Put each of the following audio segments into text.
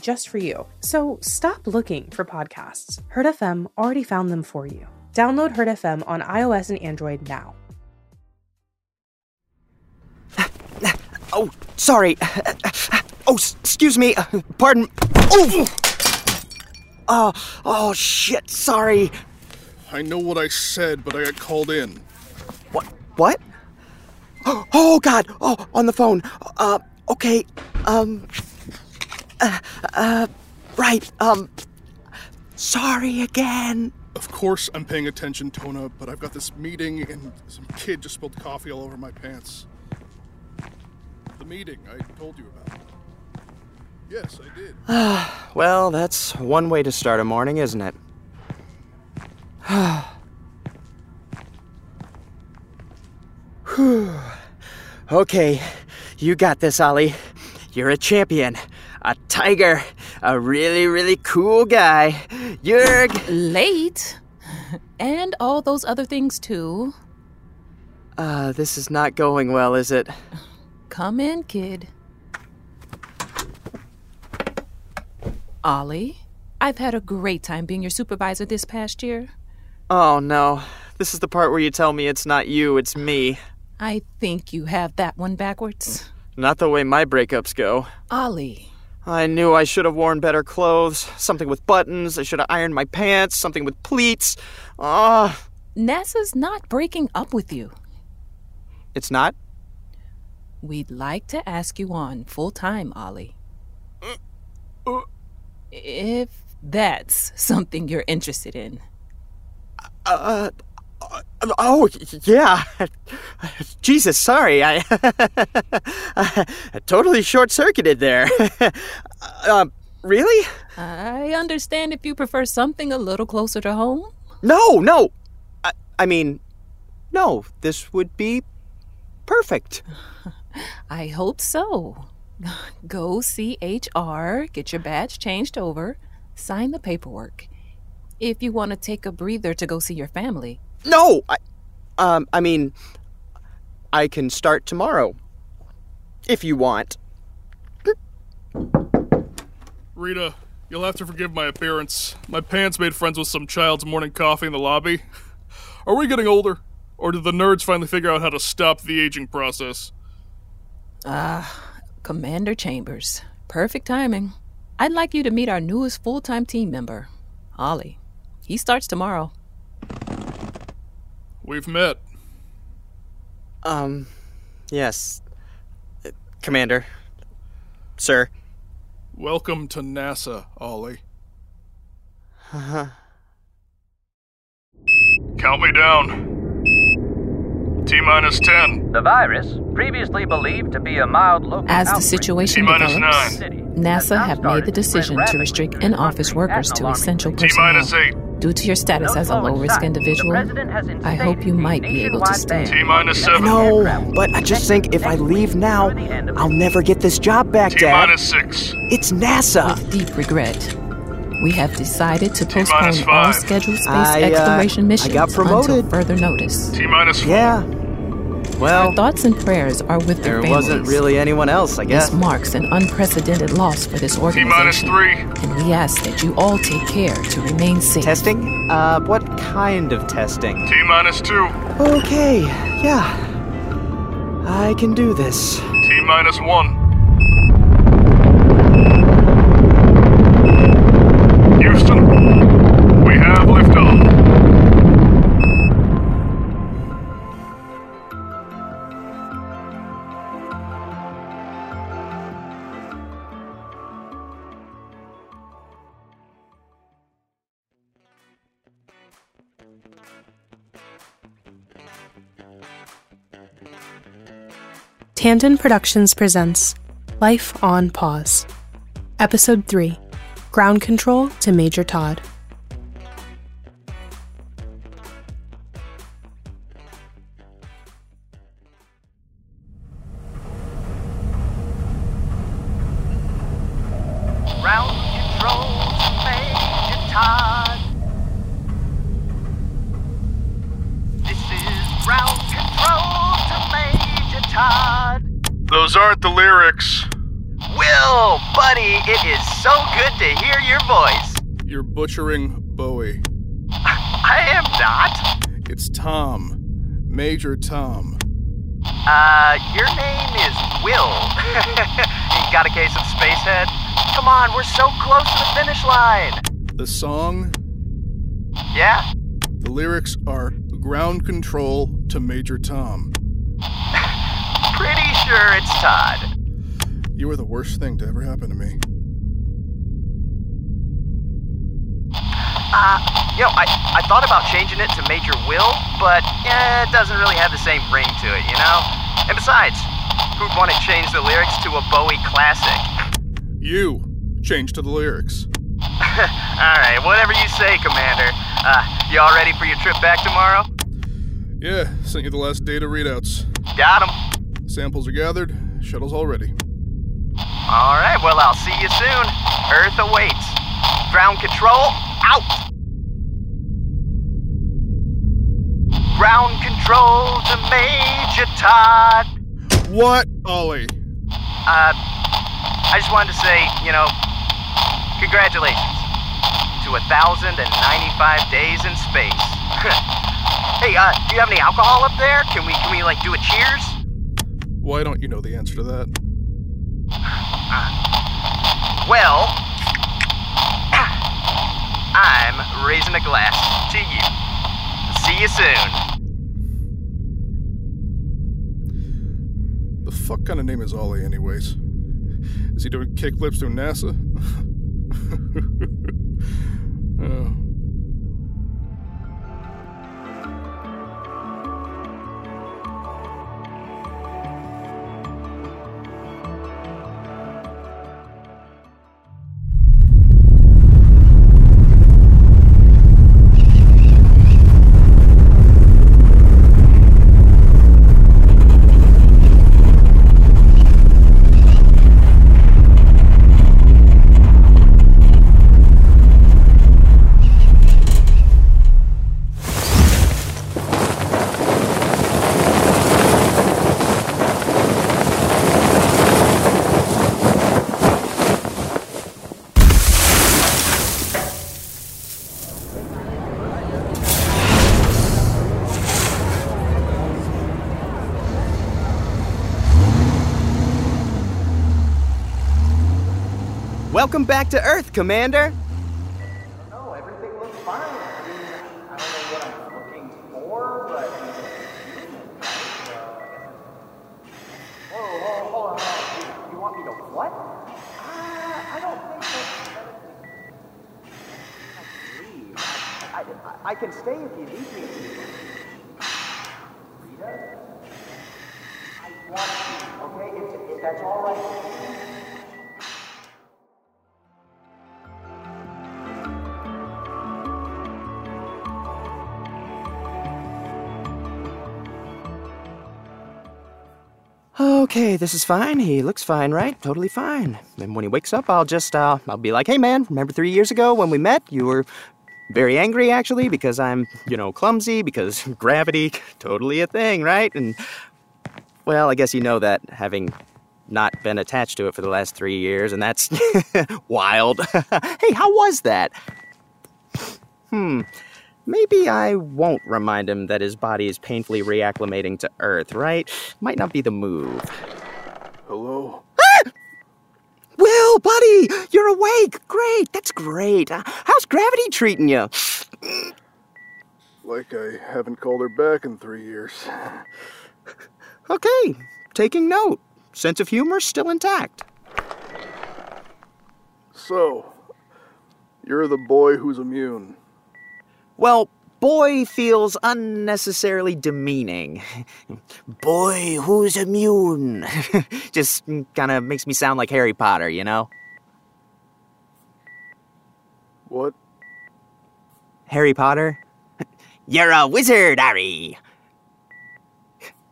just for you. So stop looking for podcasts. Heard FM already found them for you. Download Heard FM on iOS and Android now. Oh, sorry. Oh, excuse me. Pardon. Oh! Oh, oh, shit. Sorry. I know what I said, but I got called in. What? What? Oh, God. Oh, on the phone. Uh, okay. Um. Uh, uh, right. Um. Sorry again. Of course, I'm paying attention, Tona, but I've got this meeting and some kid just spilled coffee all over my pants. The meeting I told you about. Yes, I did. Well, that's one way to start a morning, isn't it? Okay, you got this, Ollie. You're a champion, a tiger, a really, really cool guy. You're. Late. And all those other things too. Uh, this is not going well, is it? Come in, kid. Ollie, I've had a great time being your supervisor this past year. Oh no. This is the part where you tell me it's not you, it's me. I think you have that one backwards. Not the way my breakups go. Ollie, I knew I should have worn better clothes. Something with buttons. I should have ironed my pants. Something with pleats. Ah, NASA's not breaking up with you. it's not? We'd like to ask you on full time, Ollie. If that's something you're interested in. Uh, uh, oh, yeah. Jesus, sorry. I, I totally short circuited there. uh, really? I understand if you prefer something a little closer to home. No, no. I, I mean, no, this would be perfect. I hope so. Go see HR, get your badge changed over, sign the paperwork. If you want to take a breather to go see your family, No, I, um, I mean, I can start tomorrow. If you want. Rita, you'll have to forgive my appearance. My pants made friends with some child's morning coffee in the lobby. Are we getting older? Or did the nerds finally figure out how to stop the aging process? Ah, Commander Chambers. Perfect timing. I'd like you to meet our newest full time team member, Ollie. He starts tomorrow. We've met. Um, yes. Commander. Sir. Welcome to NASA, Ollie. Count me down. T minus 10. The virus, previously believed to be a mild local As the outbreak, situation T minus develops, 9. NASA have made the decision to restrict in office workers to essential personnel. T minus 8. Due to your status as a low risk individual, I hope you might be able to stay. T minus 7. No, but I just think if I leave now, I'll never get this job back, T Dad. minus 6. It's NASA. With deep regret, we have decided to postpone minus all five. scheduled space I, uh, exploration I missions got until promoted. further notice. T minus 4. Yeah. Well, Our thoughts and prayers are with their families. There wasn't really anyone else, I guess. This marks an unprecedented loss for this organization. T-3. And we ask that you all take care to remain safe. Testing? Uh, what kind of testing? T-2. Okay, yeah. I can do this. T-1. Tandon Productions presents Life on Pause. Episode 3 Ground Control to Major Todd. Bowie. I am not. It's Tom. Major Tom. Uh, your name is Will. you got a case of Spacehead? Come on, we're so close to the finish line. The song, Yeah? the lyrics are ground control to Major Tom. Pretty sure it's Todd. You were the worst thing to ever happen to me. Uh, you know, I, I thought about changing it to Major Will, but eh, it doesn't really have the same ring to it, you know? And besides, who'd want to change the lyrics to a Bowie classic? You Change to the lyrics. Alright, whatever you say, Commander. Uh, you all ready for your trip back tomorrow? Yeah, sent you the last data readouts. Got 'em. Samples are gathered, shuttle's all ready. Alright, well, I'll see you soon. Earth awaits. Ground control, out! Ground control to Major Todd. What, Ollie? Uh, I just wanted to say, you know, congratulations to a thousand and ninety-five days in space. hey, uh, do you have any alcohol up there? Can we, can we like do a cheers? Why don't you know the answer to that? Well, I'm raising a glass to you. See you soon. The fuck kind of name is Ollie, anyways? Is he doing kickflips through NASA? oh. Back to Earth, Commander. Everything looks fine. I. You, want me to what? Uh, I don't think that's... Leave. I, I, I can stay if you need me. Rita? I want you, okay? If, if that's all right Okay, this is fine. He looks fine, right? Totally fine. And when he wakes up, I'll just, uh, I'll be like, hey man, remember three years ago when we met? You were very angry, actually, because I'm, you know, clumsy, because gravity, totally a thing, right? And, well, I guess you know that having not been attached to it for the last three years, and that's wild. hey, how was that? Hmm. Maybe I won't remind him that his body is painfully reacclimating to Earth, right? Might not be the move. Hello? Ah! Will, buddy, you're awake. Great, that's great. Uh, how's gravity treating you? Like I haven't called her back in three years. Okay, taking note. Sense of humor still intact. So, you're the boy who's immune. Well, boy feels unnecessarily demeaning. Boy, who's immune? Just kind of makes me sound like Harry Potter, you know? What? Harry Potter? You're a wizard, Harry!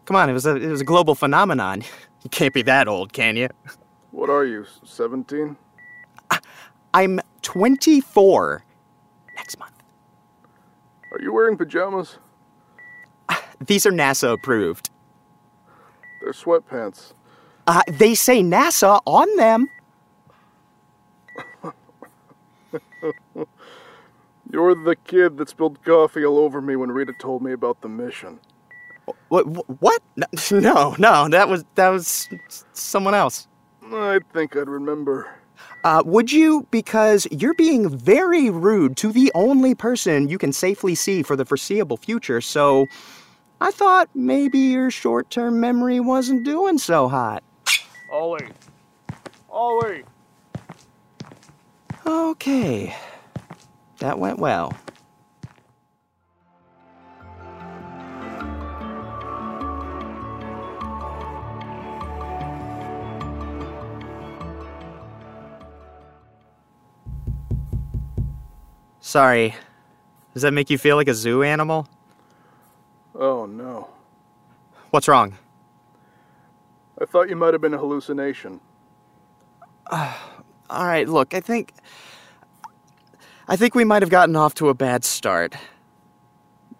Come on, it was a it was a global phenomenon. You can't be that old, can you? What are you, 17? I'm 24 next month. Are you wearing pajamas? These are NASA approved. They're sweatpants. Uh, they say NASA on them. You're the kid that spilled coffee all over me when Rita told me about the mission. What? What? No, no, that was that was someone else. I think I'd remember. Uh, would you? Because you're being very rude to the only person you can safely see for the foreseeable future. So, I thought maybe your short-term memory wasn't doing so hot. Ollie. Ollie. Okay, that went well. Sorry. Does that make you feel like a zoo animal? Oh no. What's wrong? I thought you might have been a hallucination. All right, look, I think. I think we might have gotten off to a bad start.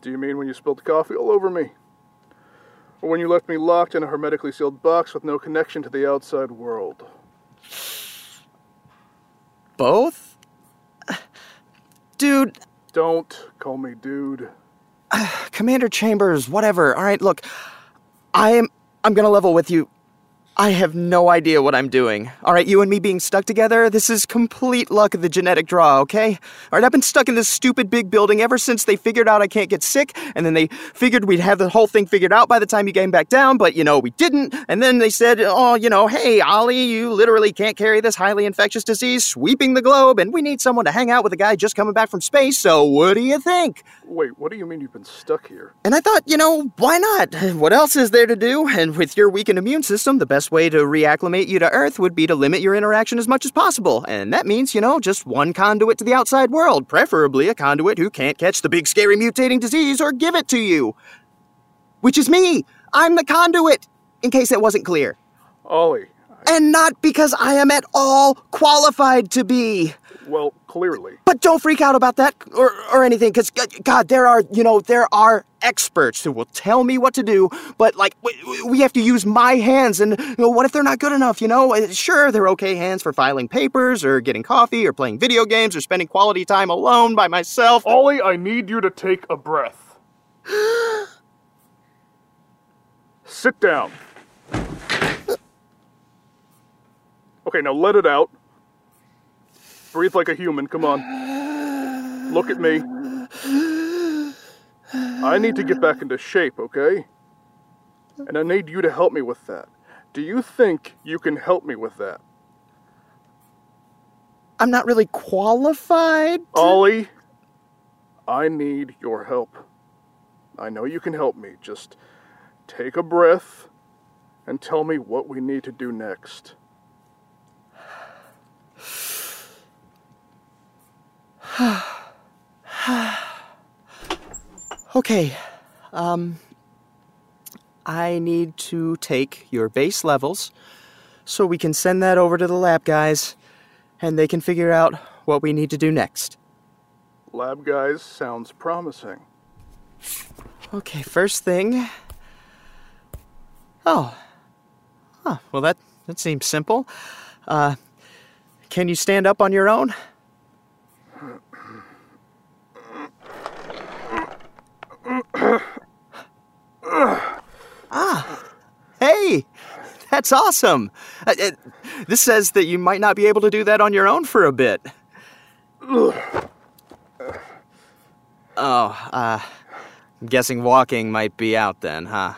Do you mean when you spilled coffee all over me? Or when you left me locked in a hermetically sealed box with no connection to the outside world? Both? Dude, Don't call me dude. Commander Chambers, whatever. All right, look. I am I'm going to level with you. I have no idea what I'm doing. All right, you and me being stuck together, this is complete luck of the genetic draw, okay? All right, I've been stuck in this stupid big building ever since they figured out I can't get sick, and then they figured we'd have the whole thing figured out by the time you came back down, but you know, we didn't. And then they said, oh, you know, hey, Ollie, you literally can't carry this highly infectious disease sweeping the globe, and we need someone to hang out with a guy just coming back from space, so what do you think? Wait, what do you mean you've been stuck here? And I thought, you know, why not? What else is there to do? And with your weakened immune system, the best way to reacclimate you to Earth would be to limit your interaction as much as possible. And that means, you know, just one conduit to the outside world, preferably a conduit who can't catch the big scary mutating disease or give it to you. Which is me. I'm the conduit, in case that wasn't clear. Ollie, And not because I am at all qualified to be. well, clearly. But don't freak out about that or, or anything, because God, there are you know there are experts who will tell me what to do. But like we, we have to use my hands, and you know what if they're not good enough? You know, Uh, sure they're okay hands for filing papers or getting coffee or playing video games or spending quality time alone by myself. Ollie, I need you to take a breath. Sit down. Okay, now let it out. Breathe like a human, come on. Look at me. I need to get back into shape, okay? And I need you to help me with that. Do you think you can help me with that? I'm not really qualified. to- Ollie, I need your help. I know you can help me. Just take a breath and tell me what we need to do next. Okay, um, I need to take your base levels so we can send that over to the lab guys and they can figure out what we need to do next. Lab guys sounds promising. Okay, first thing. Oh. Huh, well, that, that seems simple. Uh, can you stand up on your own? Ah, hey, that's awesome. Uh, uh, this says that you might not be able to do that on your own for a bit. Oh, uh, I'm guessing walking might be out then, huh?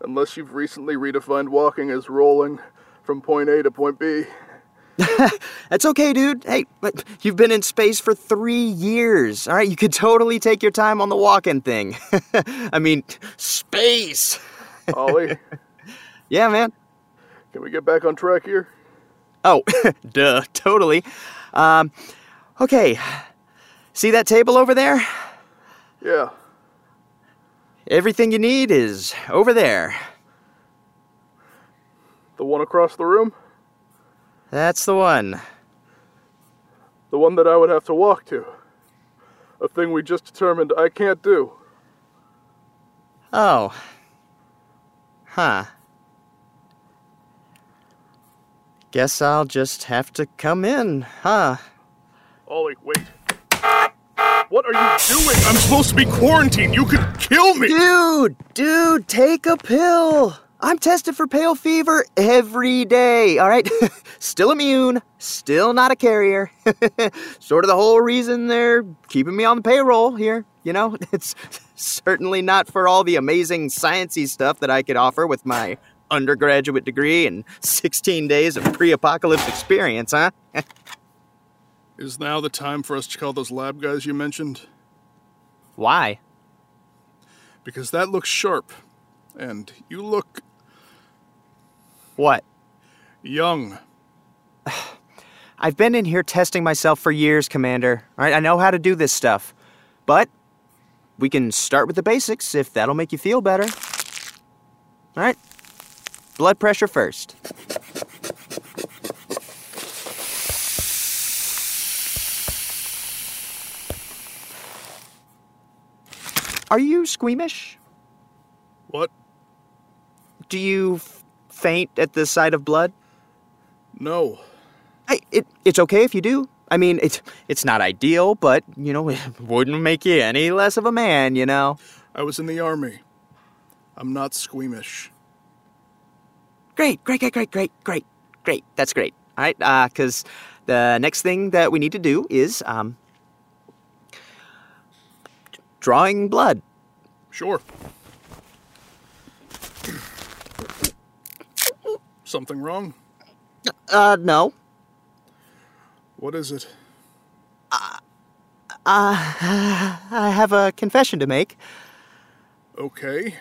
Unless you've recently redefined walking as rolling from point A to point B. That's okay, dude. Hey, but you've been in space for three years. All right, you could totally take your time on the walking thing. I mean, space. Ollie, Yeah, man. can we get back on track here? Oh, duh, totally. Um, okay. See that table over there? Yeah. Everything you need is over there. The one across the room? That's the one. The one that I would have to walk to. A thing we just determined I can't do. Oh. Huh. Guess I'll just have to come in, huh? Ollie, wait. What are you doing? I'm supposed to be quarantined. You could kill me. Dude, dude, take a pill. I'm tested for pale fever every day, all right? still immune, still not a carrier. sort of the whole reason they're keeping me on the payroll here, you know? It's certainly not for all the amazing sciencey stuff that I could offer with my undergraduate degree and 16 days of pre-apocalypse experience, huh? Is now the time for us to call those lab guys you mentioned? Why? Because that looks sharp. And you look What? young. I've been in here testing myself for years, Commander. All right, I know how to do this stuff. But we can start with the basics if that'll make you feel better. All right. Blood pressure first. Are you squeamish? What? Do you faint at the sight of blood? No. Hey, it, it's okay if you do. I mean, it's it's not ideal, but you know, it wouldn't make you any less of a man, you know. I was in the army. I'm not squeamish. Great, great, great, great, great, great, great. That's great. All right, uh, because the next thing that we need to do is um, drawing blood. Sure. Something wrong? Uh, no. What is it? I have a confession to make. Okay.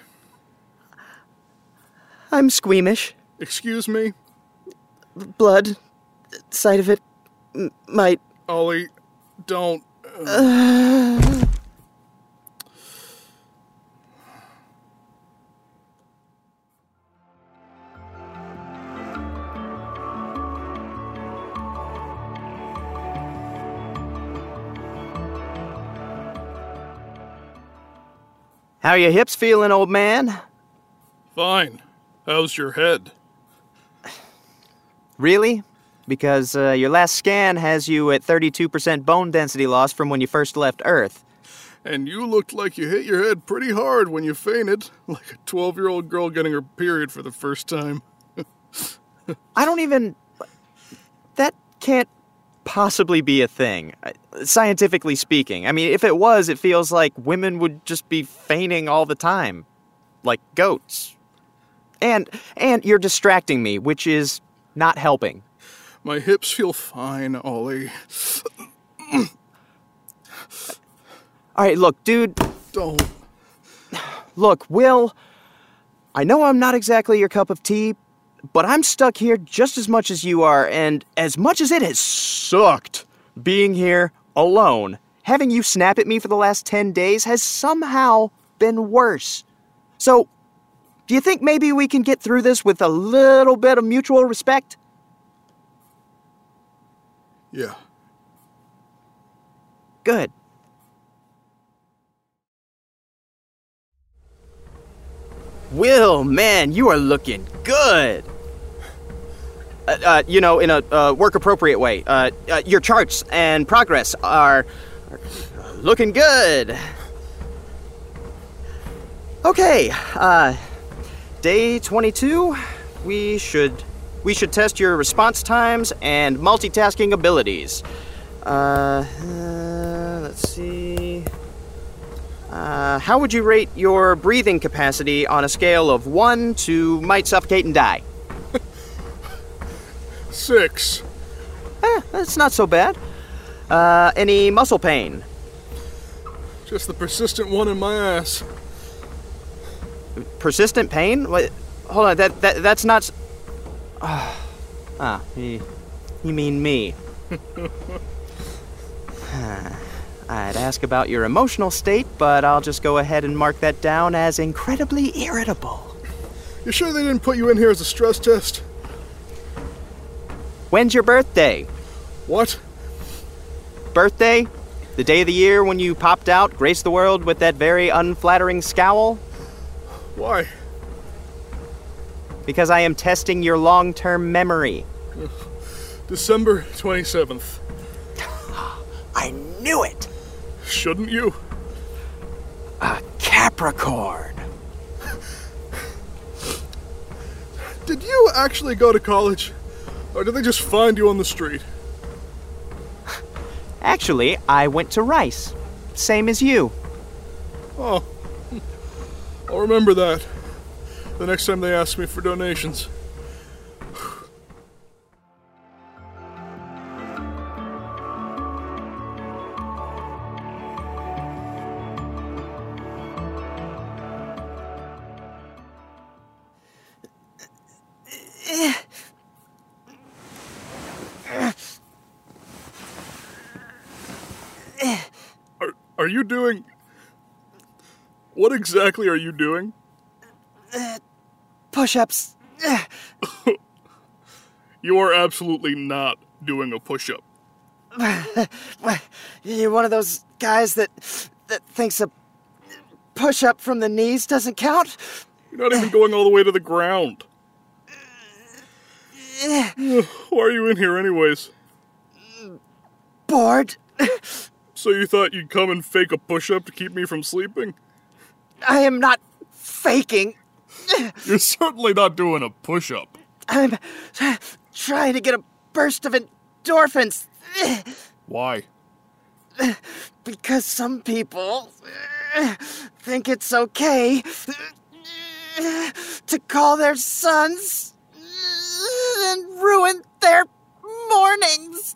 I'm squeamish. Excuse me? Blood, sight of it might. Ollie, don't. uh, How are your hips feeling, old man? Fine. How's your head? Really? Because uh, your last scan has you at 32% bone density loss from when you first left Earth. And you looked like you hit your head pretty hard when you fainted, like a 12 year old girl getting her period for the first time. I don't even. That can't possibly be a thing, uh, scientifically speaking. I mean, if it was, it feels like women would just be fainting all the time, like goats. And and you're distracting me, which is not helping. My hips feel fine, Ollie. All right, look, dude. Don't. Look, Will. I know I'm not exactly your cup of tea, but I'm stuck here just as much as you are, and as much as it has sucked being here alone, having you snap at me for the last 10 days has somehow been worse. So, do you think maybe we can get through this with a little bit of mutual respect? Yeah. Good. Will, man, you are looking good. Uh, uh, you know, in a uh, work appropriate way. Uh, uh, your charts and progress are, are looking good. Okay, uh, day 22. We should we should test your response times and multitasking abilities. Let's see. Uh, how would you rate your breathing capacity on a scale of 1 to might suffocate and die? Six. Eh, that's not so bad. Uh, any muscle pain? Just the persistent one in my ass. Persistent pain? What? Hold on, that, that that's not. s- Ah, you, you mean me? I'd ask about your emotional state, but I'll just go ahead and mark that down as incredibly irritable. You sure they didn't put you in here as a stress test? When's your birthday? What? Birthday? The day of the year when you popped out, graced the world with that very unflattering scowl? Why? Because I am testing your long term memory. December 27th. I knew it! Shouldn't you? A Capricorn! Did you actually go to college? Or did they just find you on the street? Actually, I went to Rice. Same as you. Oh. I'll remember that. The next time they ask me for donations. You doing. What exactly are you doing? Uh, push ups. You are absolutely not doing a push up. You're one of those guys that that thinks a push up from the knees doesn't count? You're not even going all the way to the ground. Why are you in here, anyways? Bored? So you thought you'd come and fake a push up to keep me from sleeping? I am not faking. You're certainly not doing a push up. I'm trying to get a burst of endorphins. Why? Because some people think it's okay to call their sons and ruin their mornings.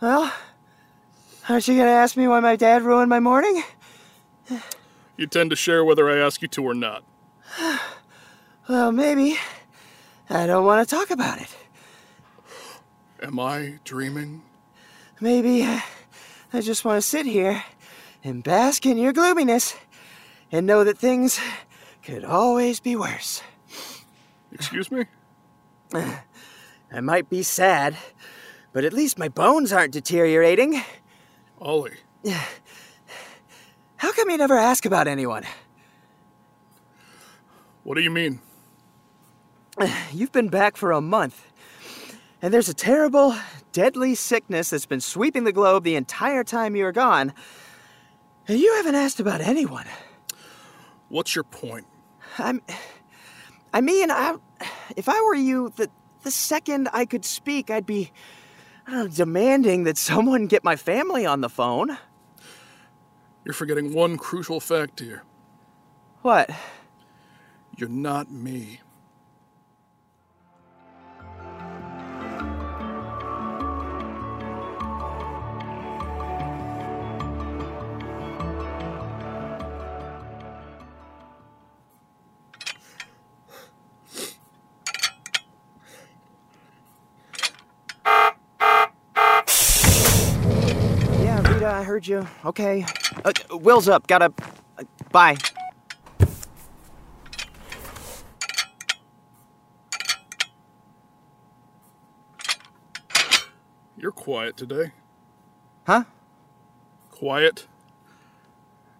Well, aren't you gonna ask me why my dad ruined my morning? You tend to share whether I ask you to or not. Well, maybe. I don't want to talk about it. Am I dreaming? Maybe uh, I just want to sit here and bask in your gloominess and know that things could always be worse. Excuse me? I might be sad, but at least my bones aren't deteriorating. Ollie, How come you never ask about anyone? what do you mean? You've been back for a month, and there's a terrible, deadly sickness that's been sweeping the globe the entire time you were gone, and you haven't asked about anyone. What's your point? I'm. I mean, I, if I were you, the the second I could speak, I'd be I don't know, demanding that someone get my family on the phone. You're forgetting one crucial fact here. What? You're not me. Heard you. Okay. Uh, Will's up. Gotta. Uh, bye. You're quiet today. Huh? Quiet?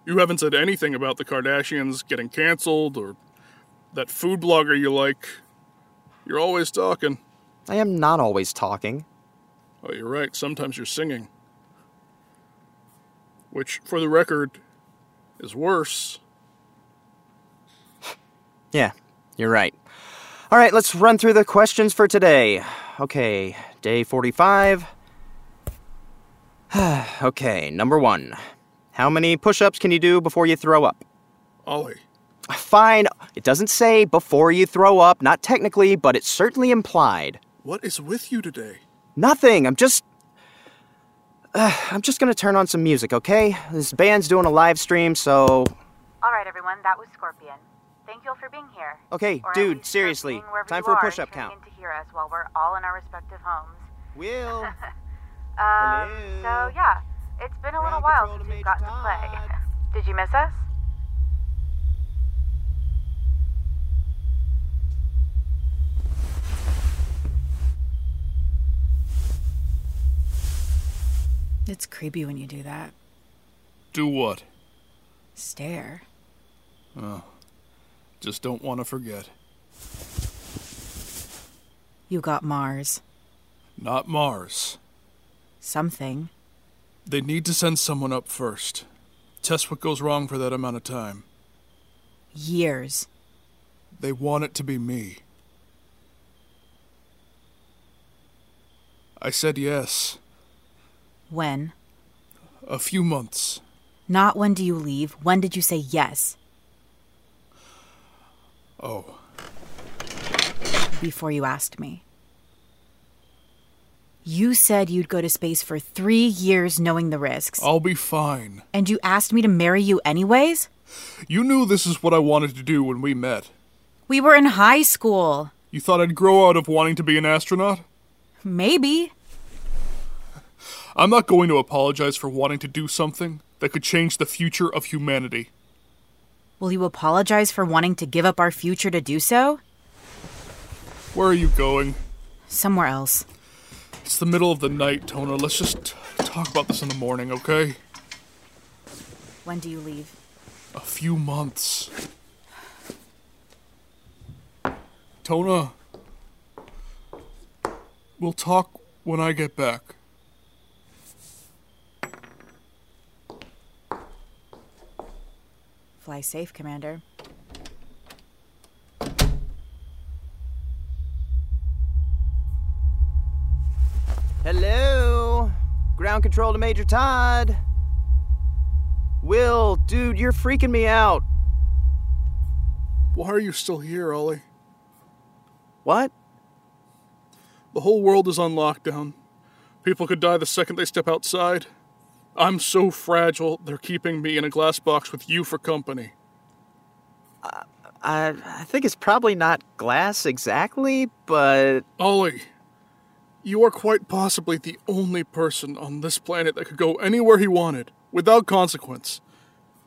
You haven't said anything about the Kardashians getting canceled or that food blogger you like. You're always talking. I am not always talking. Oh, you're right. Sometimes you're singing. Which, for the record, is worse. Yeah, you're right. All right, let's run through the questions for today. Okay, day 45. Okay, number one. How many push ups can you do before you throw up? Ollie, Fine. It doesn't say before you throw up, not technically, but it's certainly implied. what is with you today? Nothing. I'm just. Uh, I'm just gonna turn on some music, okay? This band's doing a live stream, so. All right, everyone, that was Scorpion. Thank you all for being here. Okay, Or dude, seriously, time for a push-up count. to hear us while we're all in our respective homes. Will. Um, Hello? so yeah, it's been a little Ground while since we've gotten to play. Did you miss us? It's creepy when you do that. Do what? Stare. Oh. Just don't want to forget. You got Mars. Not Mars. Something. They need to send someone up first. Test what goes wrong for that amount of time. Years. They want it to be me. I said yes. When? A few months. Not when do you leave. When did you say yes? Oh, Before you asked me. You said you'd go to space for three years knowing the risks. I'll be fine. And you asked me to marry you anyways? You knew this is what I wanted to do when we met. We were in high school. You thought I'd grow out of wanting to be an astronaut? Maybe. I'm not going to apologize for wanting to do something that could change the future of humanity. Will you apologize for wanting to give up our future to do so? Where are you going? Somewhere else. It's the middle of the night, Tona. Let's just talk about this in the morning, okay? When do you leave? A few months. Tona. We'll talk when I get back. Fly safe, Commander. Hello? Ground control to Major Todd. Will, dude, you're freaking me out. Why are you still here, Ollie? What? The whole world is on lockdown. People could die the second they step outside. I'm so fragile, they're keeping me in a glass box with you for company. I, I think it's probably not glass exactly, but Ollie, you are quite possibly the only person on this planet that could go anywhere he wanted without consequence.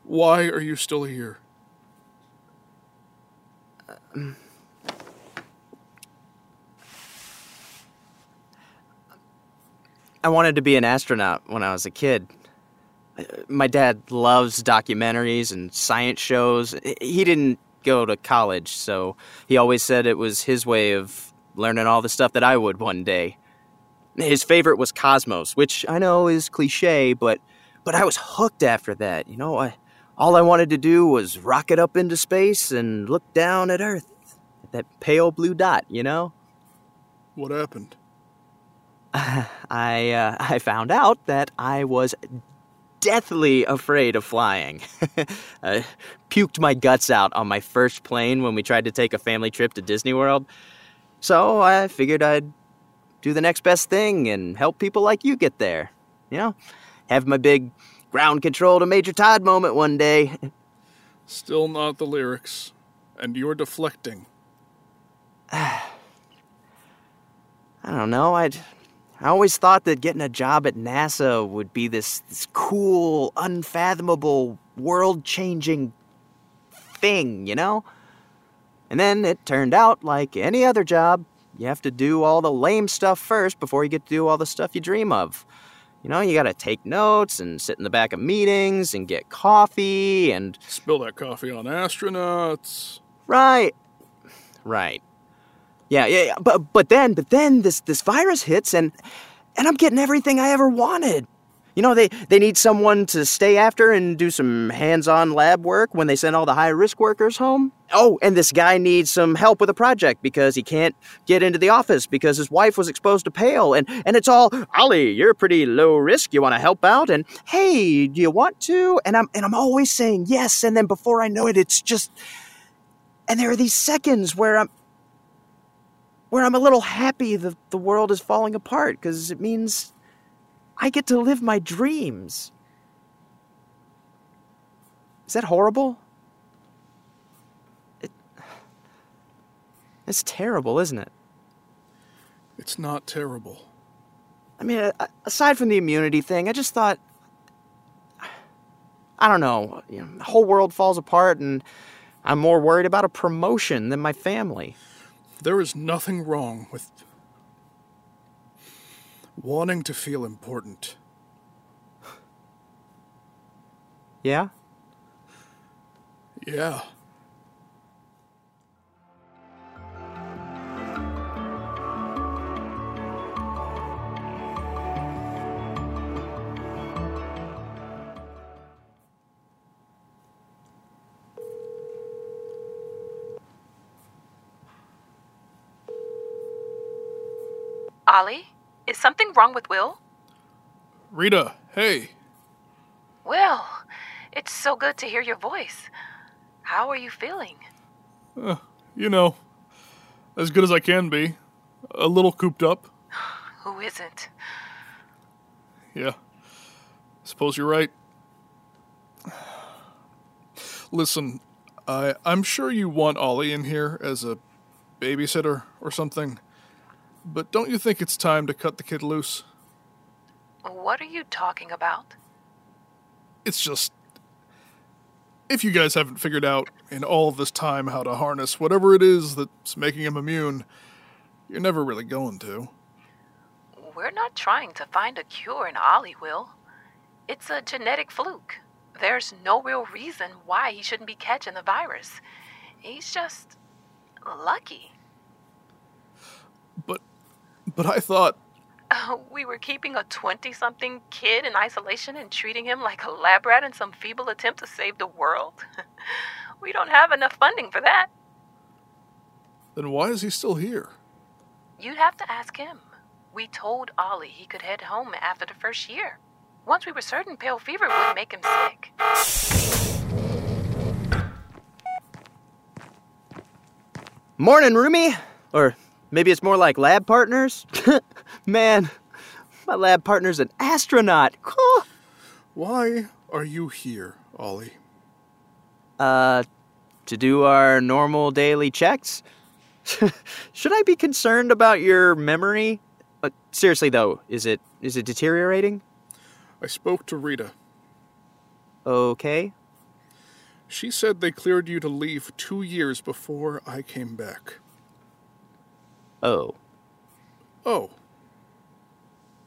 Why are you still here? Um, I wanted to be an astronaut when I was a kid. My dad loves documentaries and science shows. He didn't go to college, so he always said it was his way of learning all the stuff that I would one day. His favorite was Cosmos, which I know is cliche, but but I was hooked after that. You know, I all I wanted to do was rocket up into space and look down at Earth, at that pale blue dot, you know? What happened? I uh, I found out that I was deathly afraid of flying. I puked my guts out on my first plane when we tried to take a family trip to Disney World. So I figured I'd do the next best thing and help people like you get there. You know, have my big ground control to Major Todd moment one day. Still not the lyrics. And you're deflecting. I don't know. I'd I always thought that getting a job at NASA would be this, this cool, unfathomable, world-changing thing, you know? And then it turned out like any other job, you have to do all the lame stuff first before you get to do all the stuff you dream of. You know, you got to take notes and sit in the back of meetings and get coffee and Spill that coffee on astronauts. Right. Right. Yeah, yeah, yeah. But but then but then this this virus hits and and I'm getting everything I ever wanted. You know, they, they need someone to stay after and do some hands on lab work when they send all the high risk workers home. Oh, and this guy needs some help with a project because he can't get into the office because his wife was exposed to pale. And, and it's all, Ollie, you're pretty low risk. You want to help out? And hey, do you want to? And I'm, and I'm always saying yes. And then before I know it, it's just. And there are these seconds where I'm. Where I'm a little happy that the world is falling apart because it means I get to live my dreams. Is that horrible? It, it's terrible, isn't it? It's not terrible. I mean, aside from the immunity thing, I just thought. I don't know. You know, the whole world falls apart, and I'm more worried about a promotion than my family. There is nothing wrong with wanting to feel important. Yeah? Yeah. Ollie, is something wrong with Will? Rita, hey. Will, it's so good to hear your voice. How are you feeling? Uh, you know, as good as I can be. A little cooped up. Who isn't? Yeah. Suppose you're right. Listen, I I'm sure you want Ollie in here as a babysitter or something. But don't you think it's time to cut the kid loose? What are you talking about? It's just if you guys haven't figured out in all this time how to harness whatever it is that's making him immune, you're never really going to. We're not trying to find a cure in Ollie, Will. It's a genetic fluke. There's no real reason why he shouldn't be catching the virus. He's just lucky. But but I thought Uh, we were keeping a 20 something kid in isolation and treating him like a lab rat in some feeble attempt to save the world. we don't have enough funding for that. then why is he still here? You'd have to ask him. We told Ollie he could head home after the first year. Once we were certain pale fever would make him sick. Morning, roomie! Or maybe it's more like lab partners? Man, my lab partner's an astronaut. Why are you here, Ollie? Uh, to do our normal daily checks? Should I be concerned about your memory? Uh, seriously though, is it is it deteriorating? I spoke to Rita. Okay. She said they cleared you to leave two years before I came back. Oh. Oh,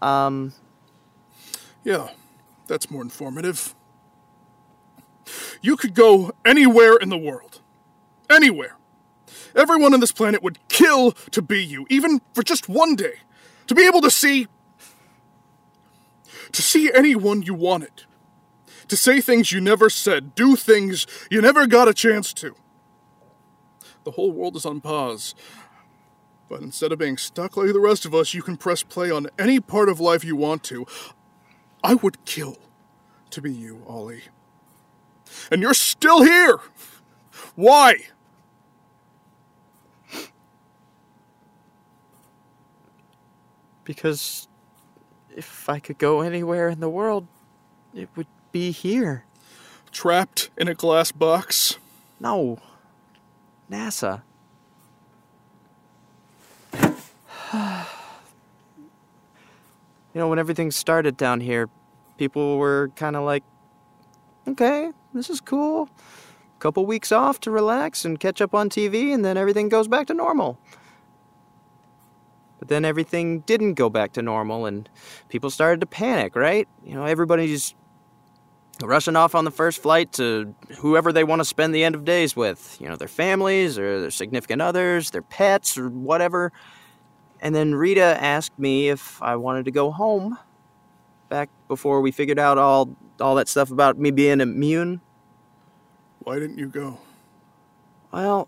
Um, yeah, that's more informative. You could go anywhere in the world. Anywhere. Everyone on this planet would kill to be you, even for just one day. To be able to see. To see anyone you wanted. To say things you never said, do things you never got a chance to. The whole world is on pause. But instead of being stuck like the rest of us, you can press play on any part of life you want to. I would kill to be you, Ollie. And you're still here! Why? because if I could go anywhere in the world, it would be here. Trapped in a glass box? No. NASA. you know, when everything started down here, people were kind of like, okay, this is cool. Couple weeks off to relax and catch up on TV, and then everything goes back to normal. But then everything didn't go back to normal, and people started to panic, right? You know, everybody's rushing off on the first flight to whoever they want to spend the end of days with. You know, their families or their significant others, their pets or whatever. And then Rita asked me if I wanted to go home. back before we figured out all all that stuff about me being immune. Why didn't you go? Well,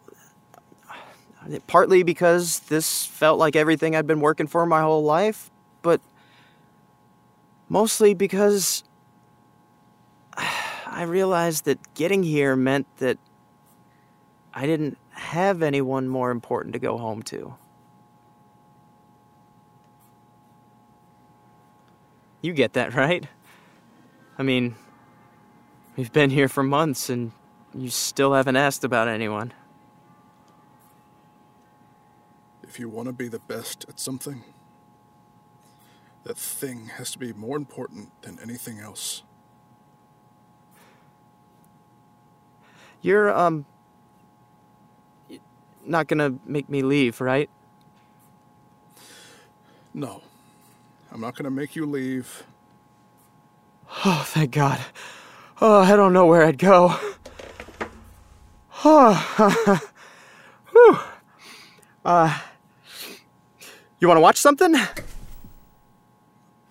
partly because this felt like everything I'd been working for my whole life, but mostly because I realized that getting here meant that I didn't have anyone more important to go home to. You get that, right? I mean, we've been here for months and you still haven't asked about anyone. If you want to be the best at something, that thing has to be more important than anything else. You're, um, not gonna make me leave, right? No. I'm not going to make you leave. Oh, thank God. Oh, I don't know where I'd go. Oh, whew. Uh, you want to watch something?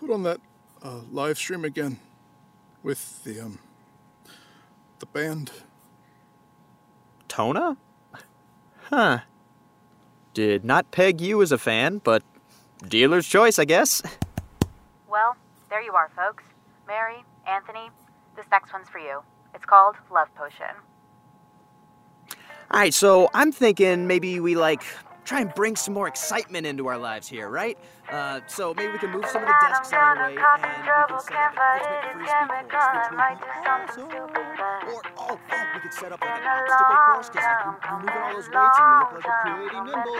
Put on that uh, live stream again with the um the band. Tona? Huh. Did not peg you as a fan, but dealer's choice, I guess. Well, there you are, folks. Mary, Anthony, this next one's for you. It's called Love Potion. All right, so I'm thinking maybe we like try and bring some more excitement into our lives here, right? Uh, so maybe we can move some of the desks out of the way and we can set up ultimate frisbee course, which would. Or oh, oh, we could set up like an obstacle course because like you're, you're moving all those weights and you look like you're pretty nimble, even though you're you know, old.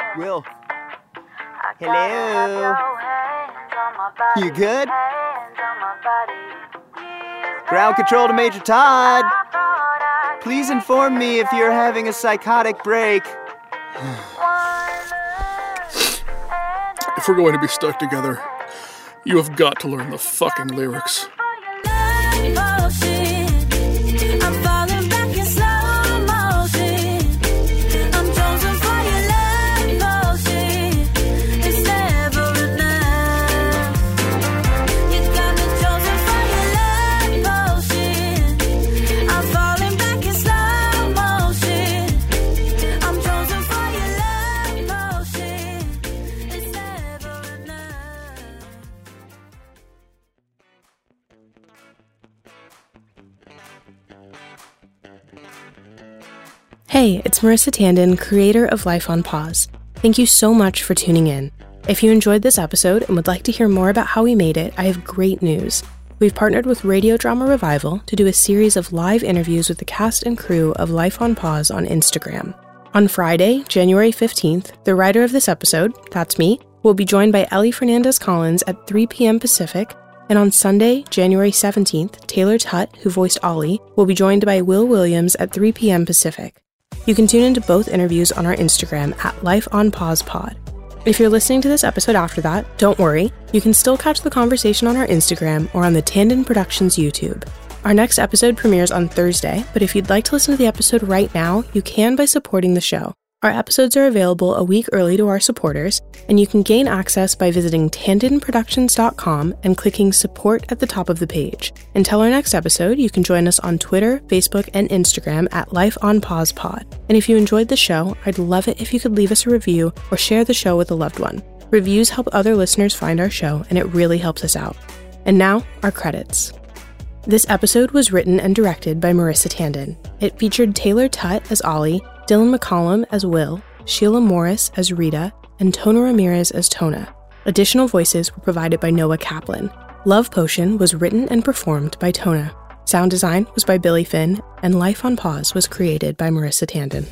But Will, hello. You good? Ground control to Major Todd. Please inform me if you're having a psychotic break. If we're going to be stuck together, you have got to learn the fucking lyrics. Hey, it's Marissa Tandon, creator of Life on Pause. Thank you so much for tuning in. If you enjoyed this episode and would like to hear more about how we made it, I have great news. We've partnered with Radio Drama Revival to do a series of live interviews with the cast and crew of Life on Pause on Instagram. On Friday, January 15th, the writer of this episode, that's me, will be joined by Ellie Fernandez Collins at 3 p.m. Pacific. And on Sunday, January 17th, Taylor Tutt, who voiced Ollie, will be joined by Will Williams at 3 p.m. Pacific. You can tune into both interviews on our Instagram at Life on Pause Pod. If you're listening to this episode after that, don't worry, you can still catch the conversation on our Instagram or on the Tandon Productions YouTube. Our next episode premieres on Thursday, but if you'd like to listen to the episode right now, you can by supporting the show. Our episodes are available a week early to our supporters, and you can gain access by visiting tandonproductions.com and clicking support at the top of the page. Until our next episode, you can join us on Twitter, Facebook, and Instagram at Life on Pause Pod. And if you enjoyed the show, I'd love it if you could leave us a review or share the show with a loved one. Reviews help other listeners find our show, and it really helps us out. And now, our credits. This episode was written and directed by Marissa Tandon. It featured Taylor Tutt as Ollie, Dylan McCollum as Will, Sheila Morris as Rita, and Tona Ramirez as Tona. Additional voices were provided by Noah Kaplan. Love Potion was written and performed by Tona. Sound design was by Billy Finn, and Life on Pause was created by Marissa Tandon.